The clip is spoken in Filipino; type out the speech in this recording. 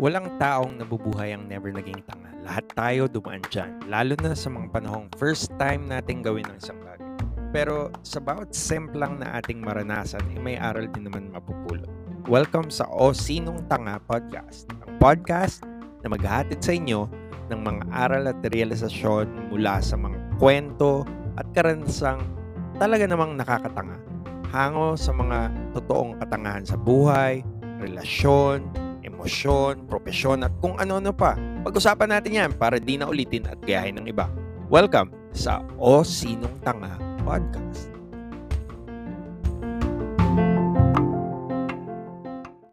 Walang taong nabubuhay ang never naging tanga. Lahat tayo dumaan dyan, lalo na sa mga panahong first time nating gawin ng isang bagay. Pero sa bawat semplang na ating maranasan, eh, may aral din naman mapupulot. Welcome sa O Sinong Tanga Podcast, ang podcast na maghahatid sa inyo ng mga aral at realisasyon mula sa mga kwento at karanasang talaga namang nakakatanga. Hango sa mga totoong katangahan sa buhay, relasyon, emosyon, propesyon at kung ano-ano pa. Pag-usapan natin yan para di na ulitin at gayahin ng iba. Welcome sa O Sinong Tanga Podcast.